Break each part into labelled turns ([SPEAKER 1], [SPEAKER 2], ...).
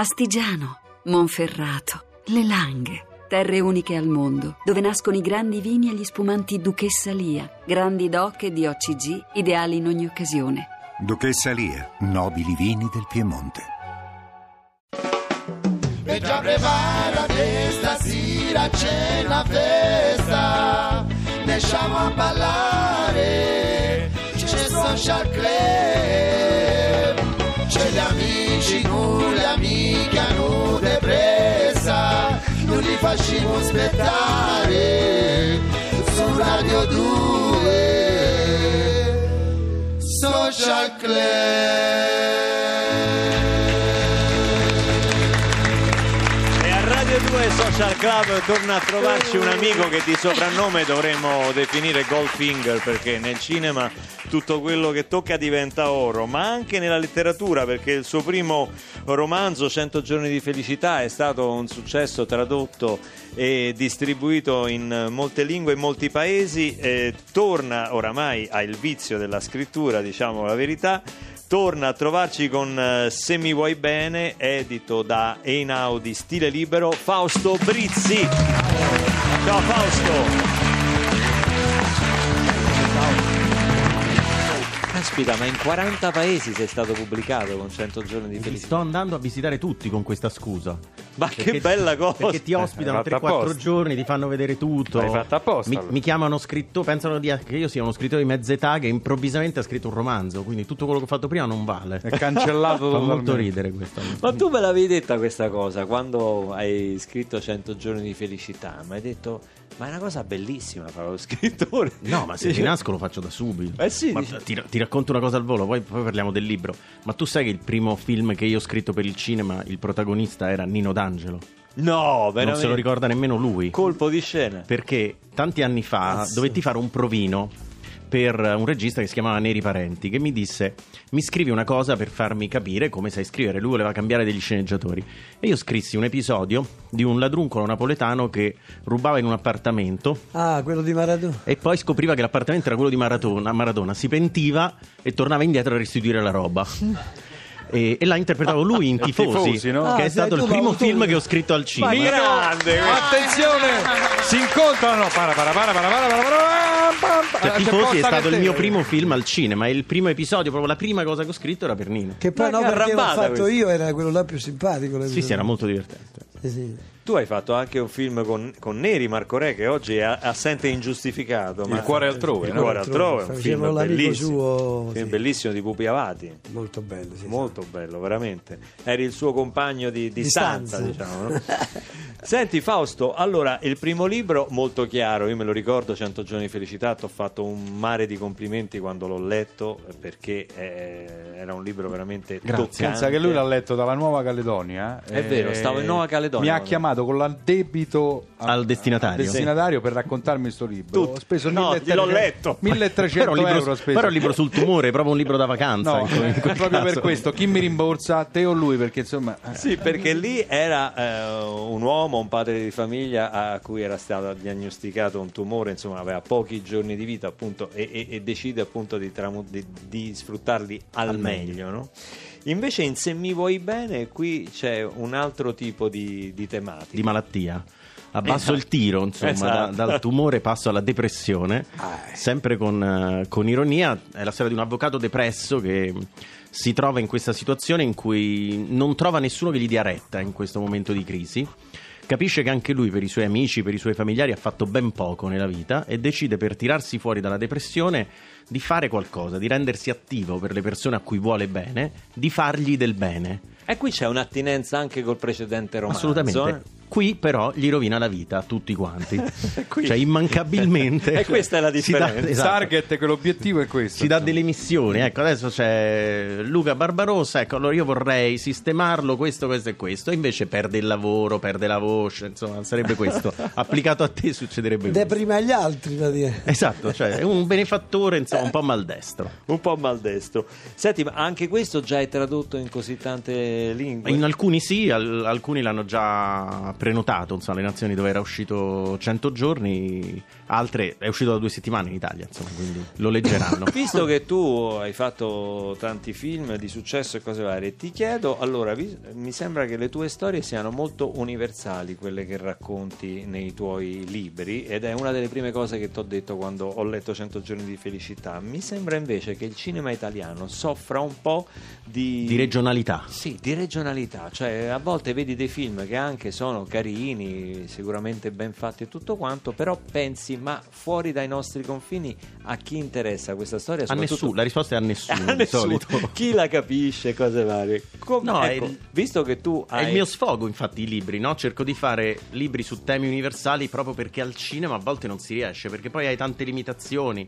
[SPEAKER 1] Astigiano, Monferrato, Le Langhe. Terre uniche al mondo, dove nascono i grandi vini e gli spumanti Duchessa Lia, grandi DOC e DOCG, ideali in ogni occasione.
[SPEAKER 2] Duchessa Lia, nobili vini del Piemonte.
[SPEAKER 3] E già preparate stasera c'è una festa Ne a ballare C'è social club amici con le amiche hanno depressa Non li facciamo aspettare Su Radio 2 Social Club
[SPEAKER 4] Radio 2 Social Club torna a trovarci un amico che di soprannome dovremmo definire Goldfinger perché nel cinema tutto quello che tocca diventa oro, ma anche nella letteratura perché il suo primo romanzo 100 giorni di felicità è stato un successo tradotto e distribuito in molte lingue in molti paesi, torna oramai ha il vizio della scrittura, diciamo la verità torna a trovarci con eh, Se mi vuoi bene, edito da Einaudi Stile Libero, Fausto Brizzi. Ciao Fausto. Caspita, ma in 40 paesi sei stato pubblicato con 100 giorni di
[SPEAKER 5] Li
[SPEAKER 4] felicità.
[SPEAKER 5] sto andando a visitare tutti con questa scusa.
[SPEAKER 4] Ma che bella cosa!
[SPEAKER 5] Perché ti ospitano
[SPEAKER 6] Hai fatto
[SPEAKER 5] 3-4
[SPEAKER 6] apposta.
[SPEAKER 5] giorni, ti fanno vedere tutto.
[SPEAKER 6] L'hai fatto apposta,
[SPEAKER 5] Mi,
[SPEAKER 6] allora.
[SPEAKER 5] mi chiamano scritto, pensano di- che io sia uno scrittore di mezz'età che improvvisamente ha scritto un romanzo. Quindi tutto quello che ho fatto prima non vale.
[SPEAKER 6] È cancellato
[SPEAKER 5] Fa molto ridere questo.
[SPEAKER 4] Ma tu me l'avevi detta questa cosa quando hai scritto 100 giorni di felicità? Mi hai detto, ma è una cosa bellissima fare lo scrittore.
[SPEAKER 5] No, ma se
[SPEAKER 4] Sì.
[SPEAKER 5] rinasco lo faccio da subito.
[SPEAKER 4] Eh sì,
[SPEAKER 5] Ma ti, ti racconto una cosa al volo, poi, poi parliamo del libro. Ma tu sai che il primo film che io ho scritto per il cinema, il protagonista era Nino D'Angelo?
[SPEAKER 4] No,
[SPEAKER 5] Non
[SPEAKER 4] veramente.
[SPEAKER 5] se lo ricorda nemmeno lui.
[SPEAKER 4] Colpo di scena.
[SPEAKER 5] perché tanti anni fa dovetti fare un provino per un regista che si chiamava Neri Parenti che mi disse mi scrivi una cosa per farmi capire come sai scrivere lui voleva cambiare degli sceneggiatori e io scrissi un episodio di un ladruncolo napoletano che rubava in un appartamento
[SPEAKER 7] Ah, quello di Maradona.
[SPEAKER 5] e poi scopriva che l'appartamento era quello di Maradona, Maradona si pentiva e tornava indietro a restituire la roba e, e l'ha interpretato lui in Tifosi,
[SPEAKER 6] Tifosi, no?
[SPEAKER 5] che
[SPEAKER 7] Ah,
[SPEAKER 5] è stato il primo film che ho scritto al cinema
[SPEAKER 4] Ma grande!
[SPEAKER 6] Attenzione! Si incontrano! Para, para, para, para, para, para, para.
[SPEAKER 5] Cioè,
[SPEAKER 6] Eh,
[SPEAKER 5] Tifosi è
[SPEAKER 6] Costa
[SPEAKER 5] stato il mio primo film al cinema e il primo episodio, proprio la prima cosa che ho scritto era per Nino.
[SPEAKER 7] Che poi
[SPEAKER 4] Ma
[SPEAKER 7] no,
[SPEAKER 4] che
[SPEAKER 7] perché l'ho fatto
[SPEAKER 4] questa.
[SPEAKER 7] io, era quello là più simpatico.
[SPEAKER 5] Sì, sì, era molto divertente.
[SPEAKER 7] Sì, sì.
[SPEAKER 4] Tu hai fatto anche un film con, con Neri, Marco Re, che oggi è assente e ingiustificato. ma-
[SPEAKER 6] Il cuore altrove,
[SPEAKER 4] Il
[SPEAKER 6] no?
[SPEAKER 4] cuore altrove, un
[SPEAKER 7] Facevo
[SPEAKER 4] film bellissimo.
[SPEAKER 7] suo,
[SPEAKER 4] film
[SPEAKER 7] sì.
[SPEAKER 4] bellissimo di Pupi Avati.
[SPEAKER 7] Molto bello, sì,
[SPEAKER 4] Molto bello, veramente. Eri il suo compagno di, di
[SPEAKER 7] Di
[SPEAKER 4] stanza, diciamo. no? Senti Fausto, allora il primo libro molto chiaro, io me lo ricordo, 100 giorni di felicità, ti ho fatto un mare di complimenti quando l'ho letto perché eh, era un libro veramente
[SPEAKER 5] Grazie.
[SPEAKER 4] toccante.
[SPEAKER 6] Pensa che lui l'ha letto dalla Nuova Caledonia.
[SPEAKER 4] È vero, stavo in Nuova Caledonia.
[SPEAKER 6] Mi ha chiamato con l'addebito a-
[SPEAKER 5] Al destinatario.
[SPEAKER 6] al destinatario per raccontarmi questo libro.
[SPEAKER 4] Tutto.
[SPEAKER 6] Ho speso
[SPEAKER 4] No,
[SPEAKER 6] 1300
[SPEAKER 4] gliel'ho letto.
[SPEAKER 6] 1300
[SPEAKER 5] Però
[SPEAKER 6] euro ho speso.
[SPEAKER 5] però un libro sul tumore, è proprio un libro da vacanza.
[SPEAKER 6] No,
[SPEAKER 5] in quel- in quel
[SPEAKER 6] proprio per
[SPEAKER 5] caso.
[SPEAKER 6] questo. Chi mi rimborsa, te o lui? Perché insomma... eh,
[SPEAKER 4] Sì, perché lì era eh, un uomo, un padre di famiglia a cui era stato diagnosticato un tumore, insomma aveva pochi giorni di vita appunto e, e- e decide appunto di, tramu- di- di sfruttarli al,
[SPEAKER 5] Al
[SPEAKER 4] meglio. no? Invece in Se mi vuoi bene qui c'è un altro tipo di, di tematica.
[SPEAKER 5] Di malattia. Abbasso
[SPEAKER 4] Esatto.
[SPEAKER 5] il tiro, insomma,
[SPEAKER 4] Esatto.
[SPEAKER 5] da- dal tumore passo alla depressione, sempre con, eh, con ironia. È la storia di un avvocato depresso che si trova in questa situazione in cui non trova nessuno che gli dia retta in questo momento di crisi. Capisce che anche lui, per i suoi amici, per i suoi familiari, ha fatto ben poco nella vita e decide per tirarsi fuori dalla depressione di fare qualcosa, di rendersi attivo per le persone a cui vuole bene, di fargli del bene.
[SPEAKER 4] E qui c'è un'attinenza anche col precedente romanzo.
[SPEAKER 5] Assolutamente.
[SPEAKER 4] eh?
[SPEAKER 5] Qui però gli rovina la vita a tutti quanti. Cioè immancabilmente.
[SPEAKER 4] E questa è la
[SPEAKER 5] dà-
[SPEAKER 4] differenza.
[SPEAKER 5] esatto.
[SPEAKER 6] Target che l'obiettivo è questo.
[SPEAKER 5] Si dà delle missioni, ecco adesso c'è Luca Barbarossa, ecco allora io vorrei sistemarlo questo, questo e questo, e invece perde il lavoro, perde la voce, insomma sarebbe questo, applicato a te succederebbe questo.
[SPEAKER 7] Deprima gli altri, da dire.
[SPEAKER 5] Esatto, cioè è un benefattore insomma un po' maldestro.
[SPEAKER 4] Un po' maldestro. Senti, ma anche questo già è tradotto in così tante lingue?
[SPEAKER 5] In alcuni sì, al- alcuni l'hanno già prenotato, insomma, le nazioni dove era uscito 100 giorni, altre è uscito da due settimane in Italia, insomma, quindi lo leggeranno.
[SPEAKER 4] Visto che tu hai fatto tanti film di successo e cose varie, ti chiedo, allora, vi- mi sembra che le tue storie siano molto universali, quelle che racconti nei tuoi libri, ed è una delle prime cose che ti ho detto quando ho letto 100 giorni di felicità. Mi sembra invece che il cinema italiano soffra un po' di...
[SPEAKER 5] Di regionalità.
[SPEAKER 4] Sì, di regionalità, cioè a volte vedi dei film che anche sono carini, sicuramente ben fatti e tutto quanto, però pensi, ma fuori dai nostri confini a chi interessa questa storia?
[SPEAKER 5] A nessuno, la risposta è a nessuno,
[SPEAKER 4] a
[SPEAKER 5] di
[SPEAKER 4] nessuno.
[SPEAKER 5] solito.
[SPEAKER 4] Chi la capisce, cose varie. Com-
[SPEAKER 5] No, è
[SPEAKER 4] ecco,
[SPEAKER 5] il-
[SPEAKER 4] visto che tu
[SPEAKER 5] È
[SPEAKER 4] hai...
[SPEAKER 5] il mio sfogo, infatti, i libri, no? Cerco di fare libri su temi universali proprio perché al cinema a volte non si riesce, perché poi hai tante limitazioni.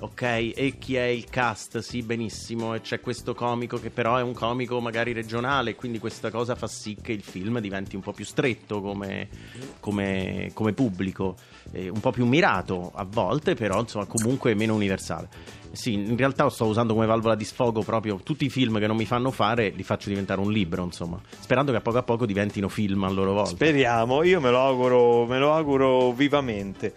[SPEAKER 5] Ok, e chi è il cast? Sì, benissimo, e c'è questo comico che però è un comico magari regionale, quindi questa cosa fa sì che il film diventi un po' più stretto come, come- come pubblico, eh, un po' più mirato a volte, però insomma comunque meno universale. Sì, in realtà sto usando come valvola di sfogo proprio tutti i film che non mi fanno fare, li faccio diventare un libro, insomma, sperando che a poco a poco diventino film a loro volta.
[SPEAKER 4] Speriamo, io me lo auguro, me lo auguro vivamente.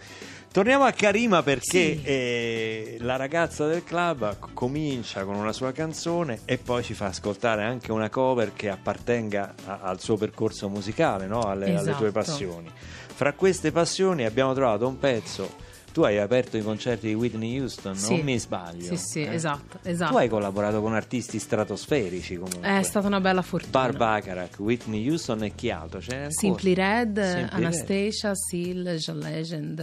[SPEAKER 4] Torniamo a Karima perché
[SPEAKER 8] Sì.
[SPEAKER 4] eh, la ragazza del club comincia con una sua canzone e poi ci fa ascoltare anche una cover che appartenga a- al suo percorso musicale, no? alle, alle tue
[SPEAKER 8] Esatto.
[SPEAKER 4] passioni. Fra queste passioni abbiamo trovato un pezzo. Tu hai aperto i concerti di Whitney Houston,
[SPEAKER 8] Sì.
[SPEAKER 4] non mi sbaglio.
[SPEAKER 8] Sì, sì,
[SPEAKER 4] eh?
[SPEAKER 8] esatto, esatto.
[SPEAKER 4] Tu hai collaborato con artisti stratosferici comunque.
[SPEAKER 8] È stata una bella fortuna.
[SPEAKER 4] Bar Bacharach, Whitney Houston e chi altro?
[SPEAKER 8] Simply Red,
[SPEAKER 4] Simply
[SPEAKER 8] Anastasia, Seal, John Legend,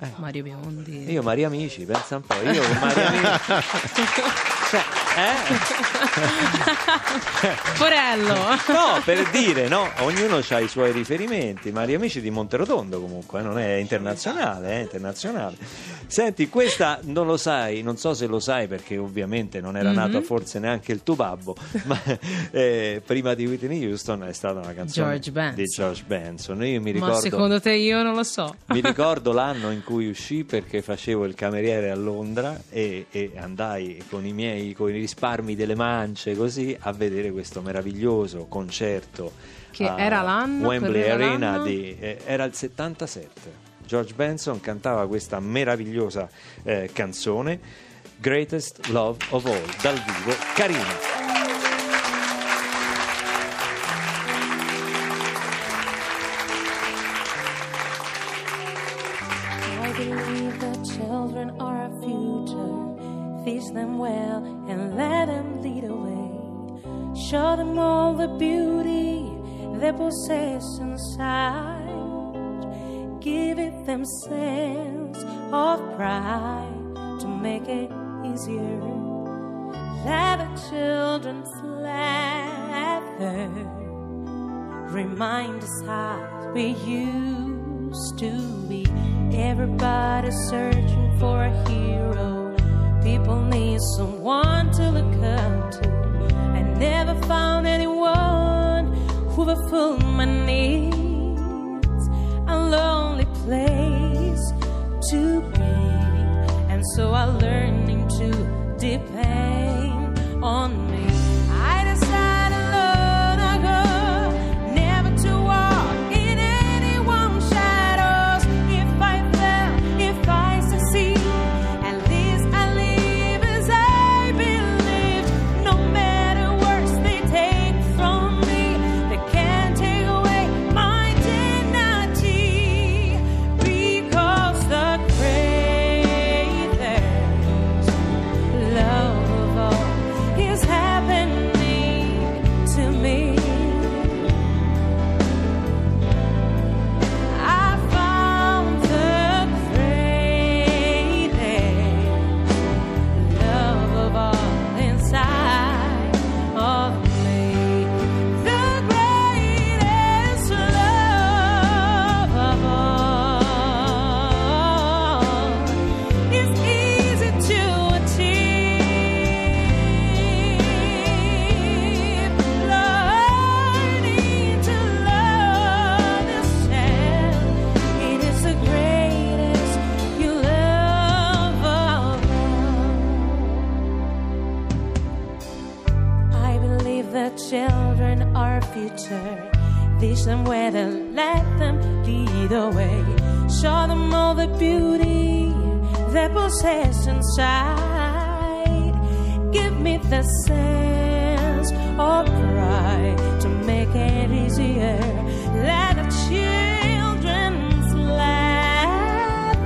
[SPEAKER 8] eh, Mario Biondi.
[SPEAKER 4] Io Maria Amici, pensa un po', io con Maria Amici. Cioè, eh?
[SPEAKER 8] Porello!
[SPEAKER 4] No, per dire, no? Ognuno ha i suoi riferimenti. Maria Amici di Monterotondo comunque, eh, non è internazionale, è internazionale. Senti, questa non lo sai, non so se lo sai perché ovviamente non era nato
[SPEAKER 8] Mhm.
[SPEAKER 4] forse neanche il tuo babbo, ma eh, prima di Whitney Houston è stata una canzone
[SPEAKER 8] George
[SPEAKER 4] di George Benson. Io mi
[SPEAKER 8] Ma
[SPEAKER 4] ricordo
[SPEAKER 8] secondo te io non lo so.
[SPEAKER 4] Mi ricordo l'anno in cui uscì perché facevo il cameriere a Londra e, e andai con i miei con i risparmi delle mance così a vedere questo meraviglioso concerto
[SPEAKER 8] Che era l'anno?
[SPEAKER 4] Wembley Arena
[SPEAKER 8] l'anno?
[SPEAKER 4] di- eh, era il 77 George Benson cantava questa meravigliosa eh, canzone Greatest Love of All dal vivo Karina
[SPEAKER 9] Give it them sense of pride to make it easier. Let the children's laughter remind us how we used to be. Everybody searching for a hero. People need someone to look up to. I never found anyone who fulfilled my needs. A lonely place to be, and so I'm learning to depend on me. Future. Teach them where to let them lead the way. Show them all the beauty they possess inside. Give me the sense of pride to make it easier. Let the children's laughter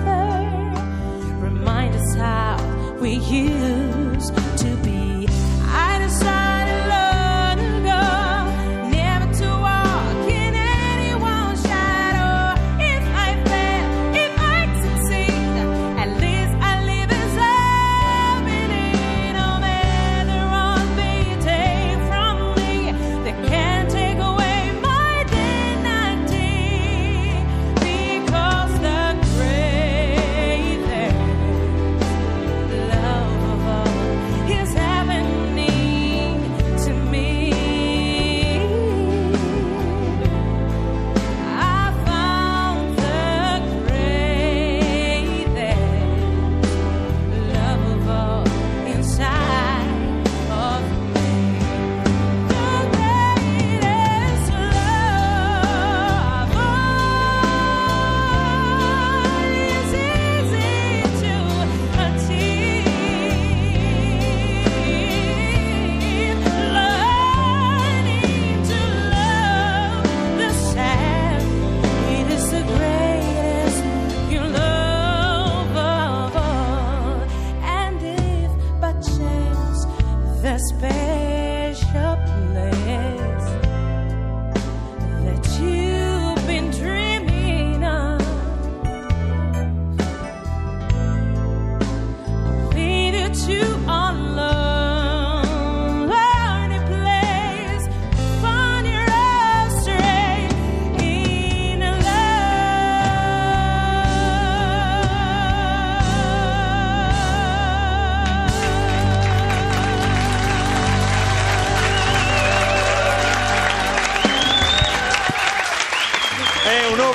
[SPEAKER 9] remind us how we used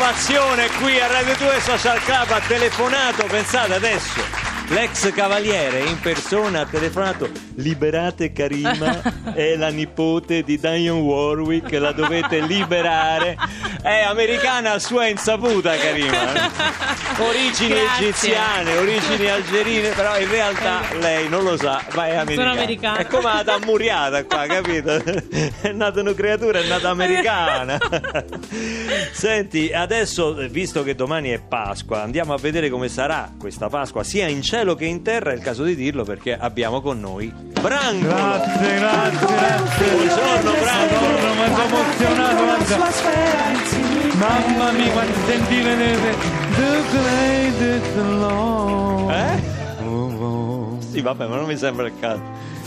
[SPEAKER 4] È un'ovazione qui a Radio 2 Social Club, ha telefonato, pensate adesso, l'ex cavaliere in persona ha telefonato, liberate Karima, è la nipote di Diane Warwick, la dovete liberare, è americana a sua insaputa Karima, origini
[SPEAKER 8] Grazie.
[SPEAKER 4] egiziane, origini algerine, però in realtà lei non lo sa, ma è americana.
[SPEAKER 8] americana.
[SPEAKER 4] È come la tammuriata qua, capito? È nata una creatura, è nata americana. Senti, adesso, visto che domani è Pasqua, andiamo a vedere come sarà questa Pasqua, sia in cielo che in terra, è il caso di dirlo perché abbiamo con noi Brancolo.
[SPEAKER 6] Grazie, grazie, grazie.
[SPEAKER 4] Buongiorno Brancolo.
[SPEAKER 6] Buongiorno, ma sono emozionato, guarda. Mamma mia, quando senti vedere The greatest love.
[SPEAKER 4] Eh? Sì, vabbè, ma non mi sembra il caso.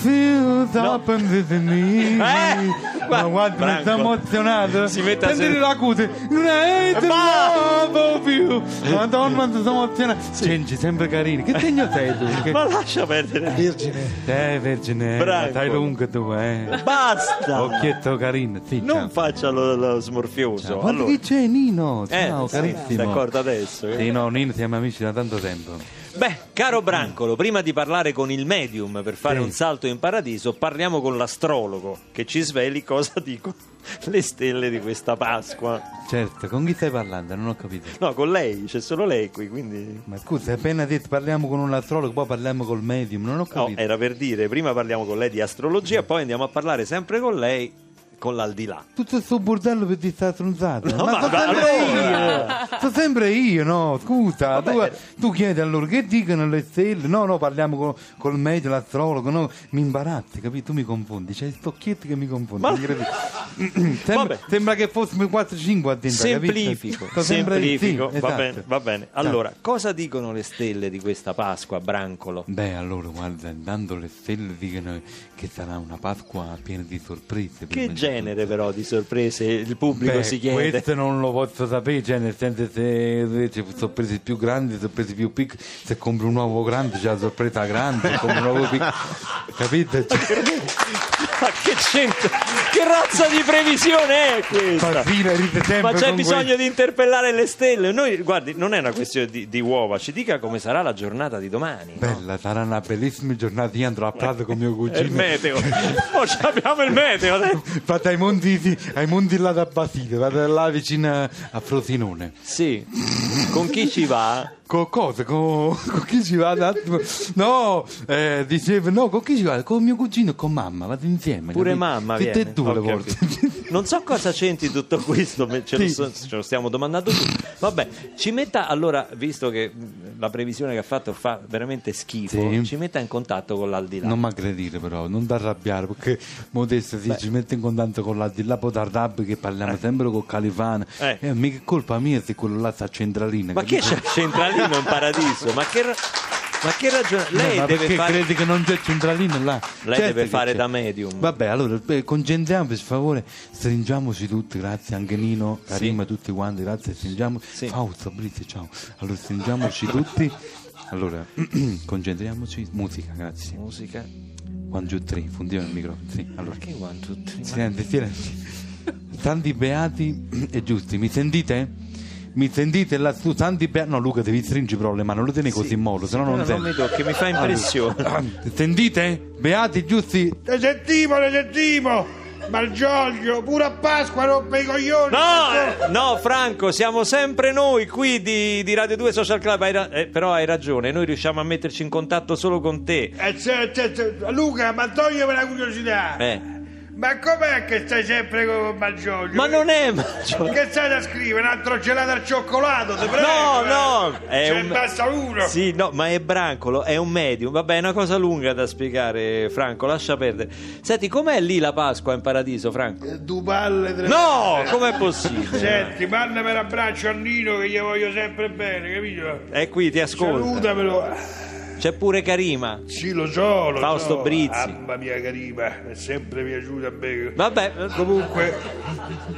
[SPEAKER 6] Feels up and with me.
[SPEAKER 4] Eh?
[SPEAKER 6] Ma guarda, mi sta emozionato.
[SPEAKER 4] Si mette a
[SPEAKER 6] Sentite
[SPEAKER 4] sen-
[SPEAKER 6] la cute. Great
[SPEAKER 4] Ma-
[SPEAKER 6] love of you. Madonna, quanto sto emozionato. Senti, sempre carino. Che segno sei tu? Che...
[SPEAKER 4] Ma lascia perdere.
[SPEAKER 7] Vergine.
[SPEAKER 6] Eh, vergine,
[SPEAKER 4] Branco.
[SPEAKER 6] stai lungo tu, eh.
[SPEAKER 4] Basta!
[SPEAKER 6] Occhietto carino, sì,
[SPEAKER 4] Non
[SPEAKER 6] ciao.
[SPEAKER 4] faccia lo, lo smorfioso.
[SPEAKER 6] Guarda
[SPEAKER 4] Allora.
[SPEAKER 6] chi c'è, Nino.
[SPEAKER 4] Eh,
[SPEAKER 6] Ciao,
[SPEAKER 4] sì,
[SPEAKER 6] carissimo.
[SPEAKER 4] si è accorto adesso. eh?
[SPEAKER 6] Sì, no, Nino, siamo amici da tanto tempo.
[SPEAKER 4] Beh, caro Brancolo, prima di parlare con il medium per fare
[SPEAKER 6] Sì.
[SPEAKER 4] un salto in paradiso, parliamo con l'astrologo che ci sveli cosa dicono le stelle di questa Pasqua.
[SPEAKER 6] Certo, con chi stai parlando? Non ho capito.
[SPEAKER 4] No, con lei, c'è solo lei qui, quindi...
[SPEAKER 6] Ma scusa, hai appena detto parliamo con un astrologo, poi parliamo col medium, non ho
[SPEAKER 4] No,
[SPEAKER 6] capito.
[SPEAKER 4] era per dire, prima parliamo con lei di astrologia, poi andiamo a parlare sempre con lei con l'aldilà.
[SPEAKER 6] Tutto questo bordello per dire sta stronzata.
[SPEAKER 4] No,
[SPEAKER 6] ma
[SPEAKER 4] ma-
[SPEAKER 6] sono sempre
[SPEAKER 4] allora!
[SPEAKER 6] io. Sono sempre io, no? Scusa, tu, tu chiedi allora che dicono le stelle? No, no, parliamo col, col medium, l'astrologo, no? Mi imbarazzi, capito? Tu mi confondi, c'è sto occhietto che mi confondi.
[SPEAKER 4] Ma-
[SPEAKER 6] sembra, sembra che fossimo 4-5 a dentro,
[SPEAKER 4] Semplifico,
[SPEAKER 6] capito? Sto
[SPEAKER 4] semplifico,
[SPEAKER 6] sì,
[SPEAKER 4] va
[SPEAKER 6] esatto.
[SPEAKER 4] bene, va bene. Allora, cosa dicono le stelle di questa Pasqua, Brancolo?
[SPEAKER 6] Beh, allora, guarda, intanto le stelle dicono che sarà una Pasqua piena di sorprese.
[SPEAKER 4] Che genere però di sorprese il pubblico
[SPEAKER 6] Beh,
[SPEAKER 4] si chiede?
[SPEAKER 6] questo non lo posso sapere, cioè nel senso se c'è sorprese più grandi, sorprese più piccole, se compri un uovo grande c'è la sorpresa grande, se compri un uovo piccolo, capito? Cioè,
[SPEAKER 4] Ma che c'entra? Che razza di previsione è questa? Ma c'è bisogno
[SPEAKER 6] quei-
[SPEAKER 4] di interpellare le stelle. Noi, guardi, non è una questione di, di uova, ci dica come sarà la giornata di domani. no?
[SPEAKER 6] Bella, sarà una bellissima giornata. Io andrò a Prato con mio
[SPEAKER 4] È il
[SPEAKER 6] cugino.
[SPEAKER 4] meteo. Oh, ci abbiamo il meteo. adesso.
[SPEAKER 6] Vado ai monti, ai monti là da Basile, vado là vicino a Frosinone.
[SPEAKER 4] Sì. Con chi ci va?
[SPEAKER 6] Con cosa? Con, con chi ci va? Un attimo. No, eh, diceva, no, con chi ci va? Con mio cugino e con mamma, vado insieme.
[SPEAKER 4] Pure
[SPEAKER 6] capito?
[SPEAKER 4] mamma
[SPEAKER 6] Tutte
[SPEAKER 4] viene.
[SPEAKER 6] e due le volte.
[SPEAKER 4] Non so cosa c'entri tutto questo, ce lo, so- ce lo stiamo domandando tutti. Vabbè, ci metta allora, visto che mh, la previsione che ha fatto fa veramente schifo,
[SPEAKER 6] Sì.
[SPEAKER 4] ci metta in contatto con l'aldilà.
[SPEAKER 6] Non mi aggredire però, non ti arrabbiare perché Modesta si ci mette in contatto con l'aldilà poi t'arrabbi che parliamo sempre con Califano
[SPEAKER 4] Eh.
[SPEAKER 6] eh. mica è colpa mia se quello là sta a centralina
[SPEAKER 4] Ma che
[SPEAKER 6] capito?
[SPEAKER 4] c'è centralino in paradiso? Ma che, ra- ma che ragione? Lei
[SPEAKER 6] ma
[SPEAKER 4] deve
[SPEAKER 6] perché
[SPEAKER 4] fare.
[SPEAKER 6] credi che non c'è centralino là?
[SPEAKER 4] Lei
[SPEAKER 6] Certo
[SPEAKER 4] deve
[SPEAKER 6] che
[SPEAKER 4] fare
[SPEAKER 6] c'è.
[SPEAKER 4] da medium.
[SPEAKER 6] Vabbè, allora beh, concentriamo per favore, stringiamoci tutti, grazie anche Nino, Karima, tutti quanti, grazie, stringiamo.
[SPEAKER 4] Sì.
[SPEAKER 6] Fausto, Brizzi, ciao. Allora stringiamoci tutti. Allora, concentriamoci, musica, grazie.
[SPEAKER 4] Musica.
[SPEAKER 6] One, two, three, fundiamo il microfono. Sì, allora.
[SPEAKER 4] Che one, two, three,
[SPEAKER 6] Silenzio, silenzio. Tanti beati e giusti, mi sentite? Mi sentite lassù? Tanti beati. No, Luca, devi stringere però le mani, non lo tieni così in modo, se no non senti.
[SPEAKER 4] mi tocchi, mi fa impressione.
[SPEAKER 6] Sentite? Beati, giusti?
[SPEAKER 3] Le sentimo, le sentimo! Malgioglio, pure a Pasqua rompe i coglioni!
[SPEAKER 4] No, eh, no, Franco, siamo sempre noi qui di, di Radio 2 Social Club. Hai ra- eh, però hai ragione, noi riusciamo a metterci in contatto solo con te.
[SPEAKER 3] Eh, se- se- Luca, ma toglimi la curiosità!
[SPEAKER 4] Eh.
[SPEAKER 3] Ma com'è che stai sempre con Malgioglio?
[SPEAKER 4] Ma non è.
[SPEAKER 3] Che stai da scrivere? Un altro gelato al cioccolato, ti prego?
[SPEAKER 4] No,
[SPEAKER 3] eh?
[SPEAKER 4] no, è
[SPEAKER 3] Ce
[SPEAKER 4] un-
[SPEAKER 3] basta uno!
[SPEAKER 4] Sì, no, ma è Brancolo, è un medium. Vabbè, è una cosa lunga da spiegare, Franco, lascia perdere. Senti, com'è lì la Pasqua in paradiso, Franco?
[SPEAKER 3] Eh, Du palle tre-
[SPEAKER 4] No, com'è possibile?
[SPEAKER 3] Senti, mandami un abbraccio a Nino che gli voglio sempre bene, capito?
[SPEAKER 4] È qui, ti ascolta.
[SPEAKER 3] Salutamelo.
[SPEAKER 4] C'è pure Karima.
[SPEAKER 3] Sì, lo so, lo
[SPEAKER 4] Fausto
[SPEAKER 3] so.
[SPEAKER 4] Brizzi.
[SPEAKER 3] Mamma mia carina, mi è sempre piaciuta me.
[SPEAKER 4] Vabbè,
[SPEAKER 3] Comunque,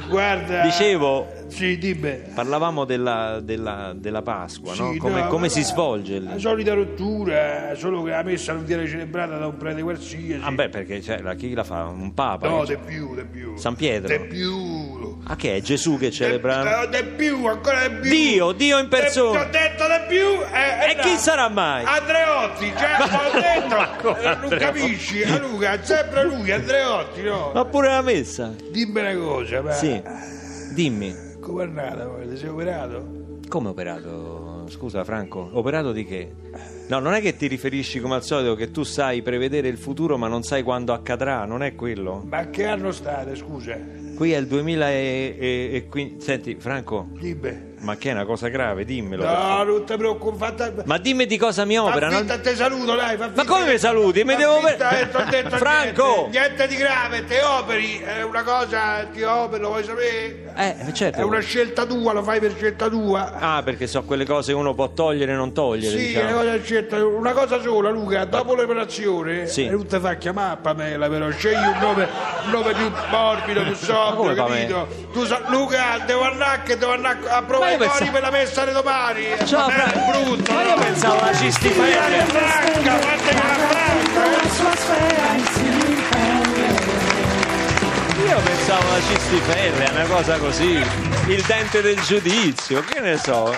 [SPEAKER 3] guarda...
[SPEAKER 4] dicevo,
[SPEAKER 3] Sì, dimmi.
[SPEAKER 4] parlavamo della, della- della Pasqua, no?
[SPEAKER 3] Sì,
[SPEAKER 4] Come,
[SPEAKER 3] no,
[SPEAKER 4] come si svolge
[SPEAKER 3] La solita rottura, solo che la messa non viene celebrata da un prete qualsiasi.
[SPEAKER 4] Ah, beh, perché cioè, chi la fa? Un papa?
[SPEAKER 3] no, di più, di più.
[SPEAKER 4] San Pietro?
[SPEAKER 3] Di più.
[SPEAKER 4] Ah, che è Gesù che celebra?
[SPEAKER 3] di più, ancora di più.
[SPEAKER 4] Dio, Dio in persona.
[SPEAKER 3] Ti ho detto di più. eh,
[SPEAKER 4] E
[SPEAKER 3] eh,
[SPEAKER 4] chi
[SPEAKER 3] no.
[SPEAKER 4] sarà mai?
[SPEAKER 3] Andreotti, già l'ho detto. Eh, non
[SPEAKER 4] Andreotti?
[SPEAKER 3] capisci? A Luca, è sempre lui, Andreotti, no?
[SPEAKER 4] Ma pure la messa?
[SPEAKER 3] Dimmi una cosa, ma...
[SPEAKER 4] Sì. Dimmi,
[SPEAKER 3] Come è andata? Ti sei operato?
[SPEAKER 4] come operato? Scusa, Franco, operato di che? No, non è che ti riferisci come al solito che tu sai prevedere il futuro ma non sai quando accadrà, non è quello?
[SPEAKER 3] Ma che anno state, scusa?
[SPEAKER 4] Qui è il 2015. Senti, Franco,
[SPEAKER 3] Dimmi.
[SPEAKER 4] Ma che è una cosa grave, dimmelo.
[SPEAKER 3] No, non ti preoccupare.
[SPEAKER 4] Ma dimmi di cosa mi opera. non-
[SPEAKER 3] finta te saluto, dai.
[SPEAKER 4] Ma come
[SPEAKER 3] che-
[SPEAKER 4] mi saluti? Mi devo
[SPEAKER 3] eh, detto
[SPEAKER 4] Franco!
[SPEAKER 3] Niente, niente di grave, te operi. È una cosa, ti operi, lo vuoi sapere?
[SPEAKER 4] Eh, certo.
[SPEAKER 3] È una scelta tua, lo fai per scelta tua.
[SPEAKER 4] Ah, perché so quelle cose che uno può togliere e non togliere,
[SPEAKER 3] Sì,
[SPEAKER 4] diciamo.
[SPEAKER 3] è una cosa, scelta, una cosa sola, Luca. Dopo l'operazione,
[SPEAKER 4] Sì.
[SPEAKER 3] eh, non ti fa chiamare a Pamela, però scegli un nome, un nome più morbido, più
[SPEAKER 4] come
[SPEAKER 3] capito? Tu sa- Luca, devo andare, che devo andare a
[SPEAKER 4] Ma io pensavo-
[SPEAKER 3] per la messa di domani.
[SPEAKER 4] Ciao, Fra-
[SPEAKER 3] è brutto.
[SPEAKER 4] Ma io
[SPEAKER 3] no?
[SPEAKER 4] pensavo alla cistifellea.
[SPEAKER 3] Franca, guarda che la franca, eh.
[SPEAKER 4] Io pensavo alla cistifellea, una cosa così. Il dente del giudizio, che ne so.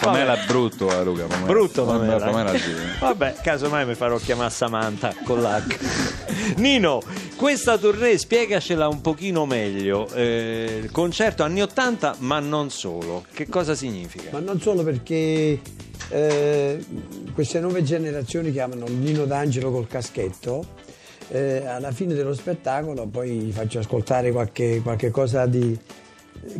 [SPEAKER 10] Pamela è brutto, eh, Luca. Pamela.
[SPEAKER 4] Brutto Pamela.
[SPEAKER 10] Pamela sì.
[SPEAKER 4] Vabbè, casomai mi farò chiamare Samantha con l'H. Nino, questa tournée spiegacela un pochino meglio. Eh, concerto anni 80, ma non solo. Che cosa significa?
[SPEAKER 7] Ma non solo perché eh, queste nuove generazioni chiamano Nino D'Angelo col caschetto. eh, alla fine dello spettacolo poi gli faccio ascoltare qualche, qualche cosa di...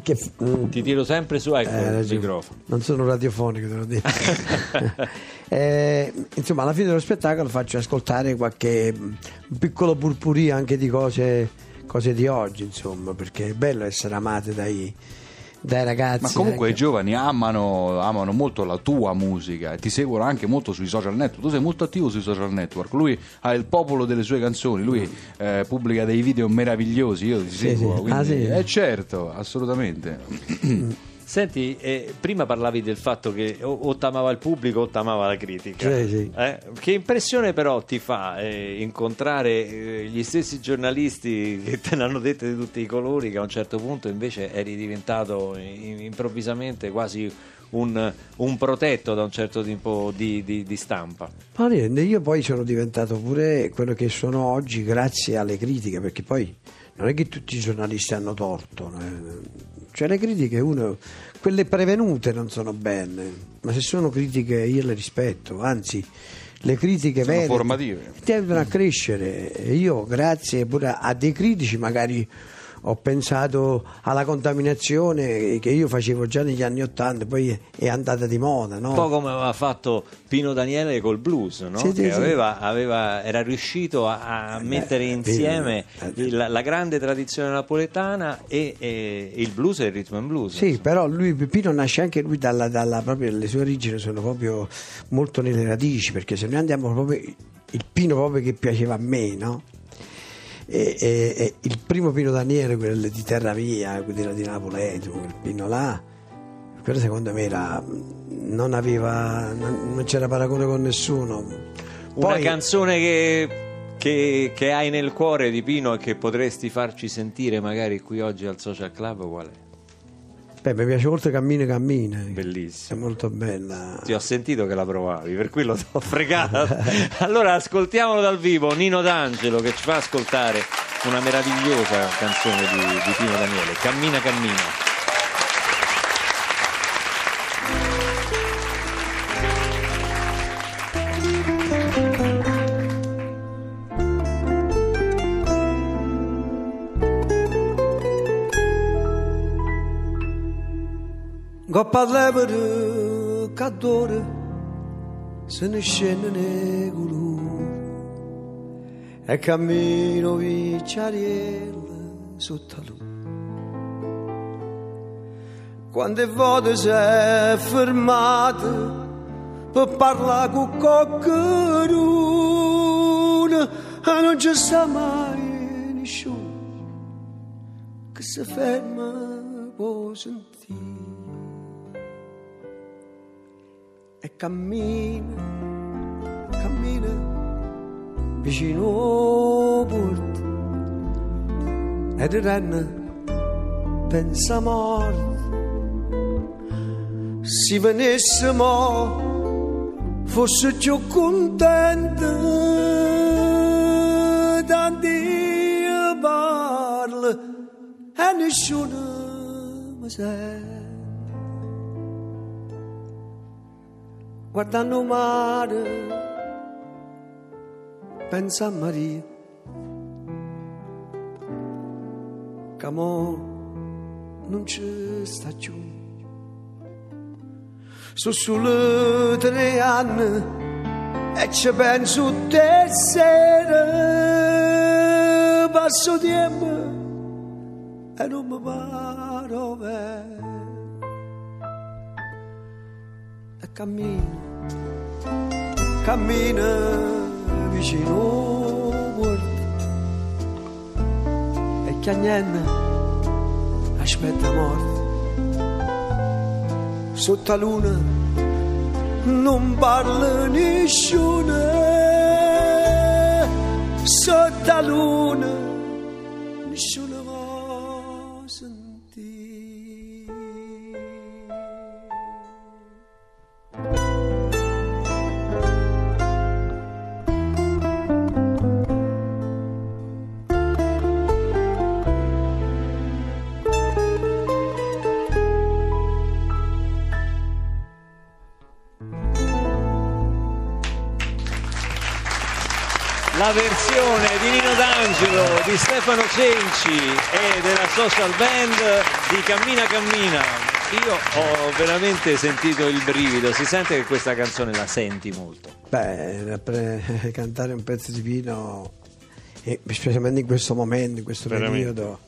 [SPEAKER 7] Che, mm,
[SPEAKER 4] Ti tiro sempre su, ecco
[SPEAKER 7] eh,
[SPEAKER 4] il microfono.
[SPEAKER 7] Non sono radiofonico, te lo dico. Eh, insomma, alla fine dello spettacolo faccio ascoltare qualche piccolo purpurì anche di cose, cose di oggi, insomma, perché è bello essere amate dai, dai ragazzi.
[SPEAKER 10] Ma comunque i
[SPEAKER 7] anche-
[SPEAKER 10] giovani amano, amano molto la tua musica e ti seguono anche molto sui social network. Tu sei molto attivo sui social network. Lui ha il popolo delle sue canzoni, lui eh, pubblica dei video meravigliosi. Io ti
[SPEAKER 7] Sì,
[SPEAKER 10] seguo.
[SPEAKER 7] sì.
[SPEAKER 10] quindi-
[SPEAKER 7] Ah, sì?
[SPEAKER 10] Eh certo, assolutamente.
[SPEAKER 4] Senti, eh, prima parlavi del fatto che o, o t'amava il pubblico o t'amava la critica.
[SPEAKER 7] Sì, sì.
[SPEAKER 4] Eh? Che impressione però ti fa eh, incontrare eh, gli stessi giornalisti che te l'hanno detto di tutti i colori che a un certo punto invece eri diventato in- improvvisamente quasi un, un protetto da un certo tipo di, di- di stampa?
[SPEAKER 7] Ma niente, io poi sono diventato pure quello che sono oggi grazie alle critiche, perché poi non è che tutti i giornalisti hanno torto. Cioè le critiche, uno, quelle prevenute non sono belle, ma se sono critiche io le rispetto, anzi le critiche
[SPEAKER 10] Sono
[SPEAKER 7] vere
[SPEAKER 10] formative.
[SPEAKER 7] tendono a crescere. Io grazie pure a dei critici magari ho pensato alla contaminazione che io facevo già negli anni Ottanta, poi è andata di moda, no?
[SPEAKER 4] Un po' come aveva fatto Pino Daniele col blues, no?
[SPEAKER 7] Sì, sì,
[SPEAKER 4] Che aveva- aveva- era riuscito a, a mettere insieme
[SPEAKER 7] Pino,
[SPEAKER 4] la, la grande tradizione napoletana e, e il blues e il rhythm and blues.
[SPEAKER 7] Sì, però lui Pino nasce anche lui dalla, dalla proprio, le sue origini sono proprio molto nelle radici, perché se noi andiamo proprio il Pino proprio che piaceva a me, no? E, e- e il primo Pino Daniele, quello di Terra Mia, quello di Napoleto, quel Pino là, quello secondo me era non aveva non, non c'era paragone con nessuno.
[SPEAKER 4] Una
[SPEAKER 7] Poi-
[SPEAKER 4] canzone che, che- che hai nel cuore di Pino e che potresti farci sentire magari qui oggi al Social Club qual è?
[SPEAKER 7] Beh, mi piace molto Cammina Cammina. È
[SPEAKER 4] Bellissimo.
[SPEAKER 7] molto bella.
[SPEAKER 4] Ti ho sentito che la provavi, per quello ti ho fregato. allora ascoltiamolo dal vivo, Nino D'Angelo che ci fa ascoltare una meravigliosa canzone di, di Pino Daniele, Cammina Cammina.
[SPEAKER 11] Coppa levere cadore se ne scende nei colori e cammino vicciariella sotto la. Quante volte si è fermata per parlare con qualcuno e non ci mai nessuno che si ferma può sentire cammina, cammina vicino a porta ed renne pensa a morte si venisse mo fosse più contenta tanti parla e nessuno mi sente guardando il mare, pensa a Maria, mo non ci sta più. Sono solo tre anni e ci penso te sera, passo tempo e non mi paro bene. Cammina, cammina vicino a porta e che niente aspetta morte. Sotto la luna non parla nessuno, sotto la luna
[SPEAKER 4] di Stefano Cenci e della social band di Cammina Cammina. Io ho veramente sentito il brivido, si sente che questa canzone la senti molto.
[SPEAKER 7] Beh, cantare un pezzo di Pino, e specialmente in questo momento, in questo
[SPEAKER 4] Veramente.
[SPEAKER 7] periodo,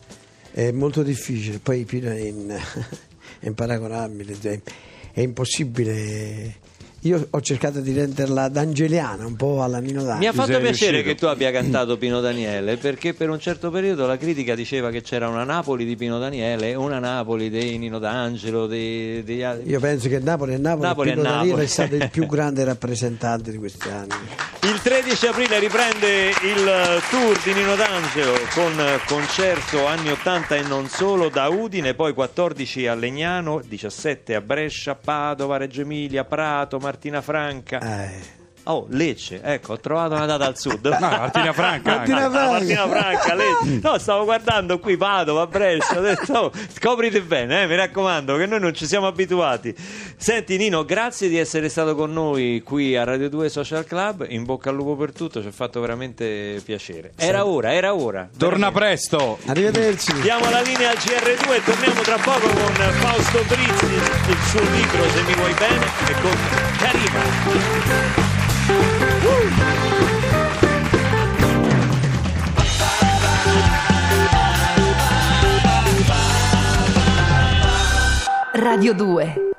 [SPEAKER 7] è molto difficile. Poi Pino è, in- è imparagonabile, è impossibile io ho cercato di renderla d'angeliana, un po' alla Nino D'Angelo.
[SPEAKER 4] Mi ha fatto piacere
[SPEAKER 10] riuscito.
[SPEAKER 4] che tu abbia cantato Pino Daniele perché per un certo periodo la critica diceva che c'era una Napoli di Pino Daniele e una Napoli dei Nino D'Angelo, dei, degli altri.
[SPEAKER 7] Io penso che Napoli è Napoli,
[SPEAKER 4] Napoli
[SPEAKER 7] e Pino
[SPEAKER 4] è
[SPEAKER 7] Daniele
[SPEAKER 4] Napoli.
[SPEAKER 7] è stato il più grande rappresentante di questi anni.
[SPEAKER 4] Il 13 aprile riprende il tour di Nino D'Angelo con concerto anni 80 e non solo da Udine, poi 14 a Legnano, 17 a Brescia, Padova, Reggio Emilia, Prato, Martina Franca.
[SPEAKER 7] Eh.
[SPEAKER 4] Oh, Lecce, ecco, ho trovato una data al sud.
[SPEAKER 10] No, Martina Franca.
[SPEAKER 7] Martina
[SPEAKER 10] anche.
[SPEAKER 7] Franca.
[SPEAKER 4] Ah, Martina Franca, Lecce. No, stavo guardando qui Padova, Brescia, ho detto, oh, scoprite bene, eh, mi raccomando, che noi non ci siamo abituati. Senti Nino, grazie di essere stato con noi qui a Radio 2 Social Club, in bocca al lupo per tutto, ci ha fatto veramente piacere. Era ora, era ora.
[SPEAKER 10] Torna
[SPEAKER 4] Veramente.
[SPEAKER 10] presto.
[SPEAKER 7] Arrivederci.
[SPEAKER 4] Diamo la linea al GR2 e torniamo tra poco con Fausto Brizzi, il suo libro Se mi vuoi bene e con Karima.
[SPEAKER 12] Radio 2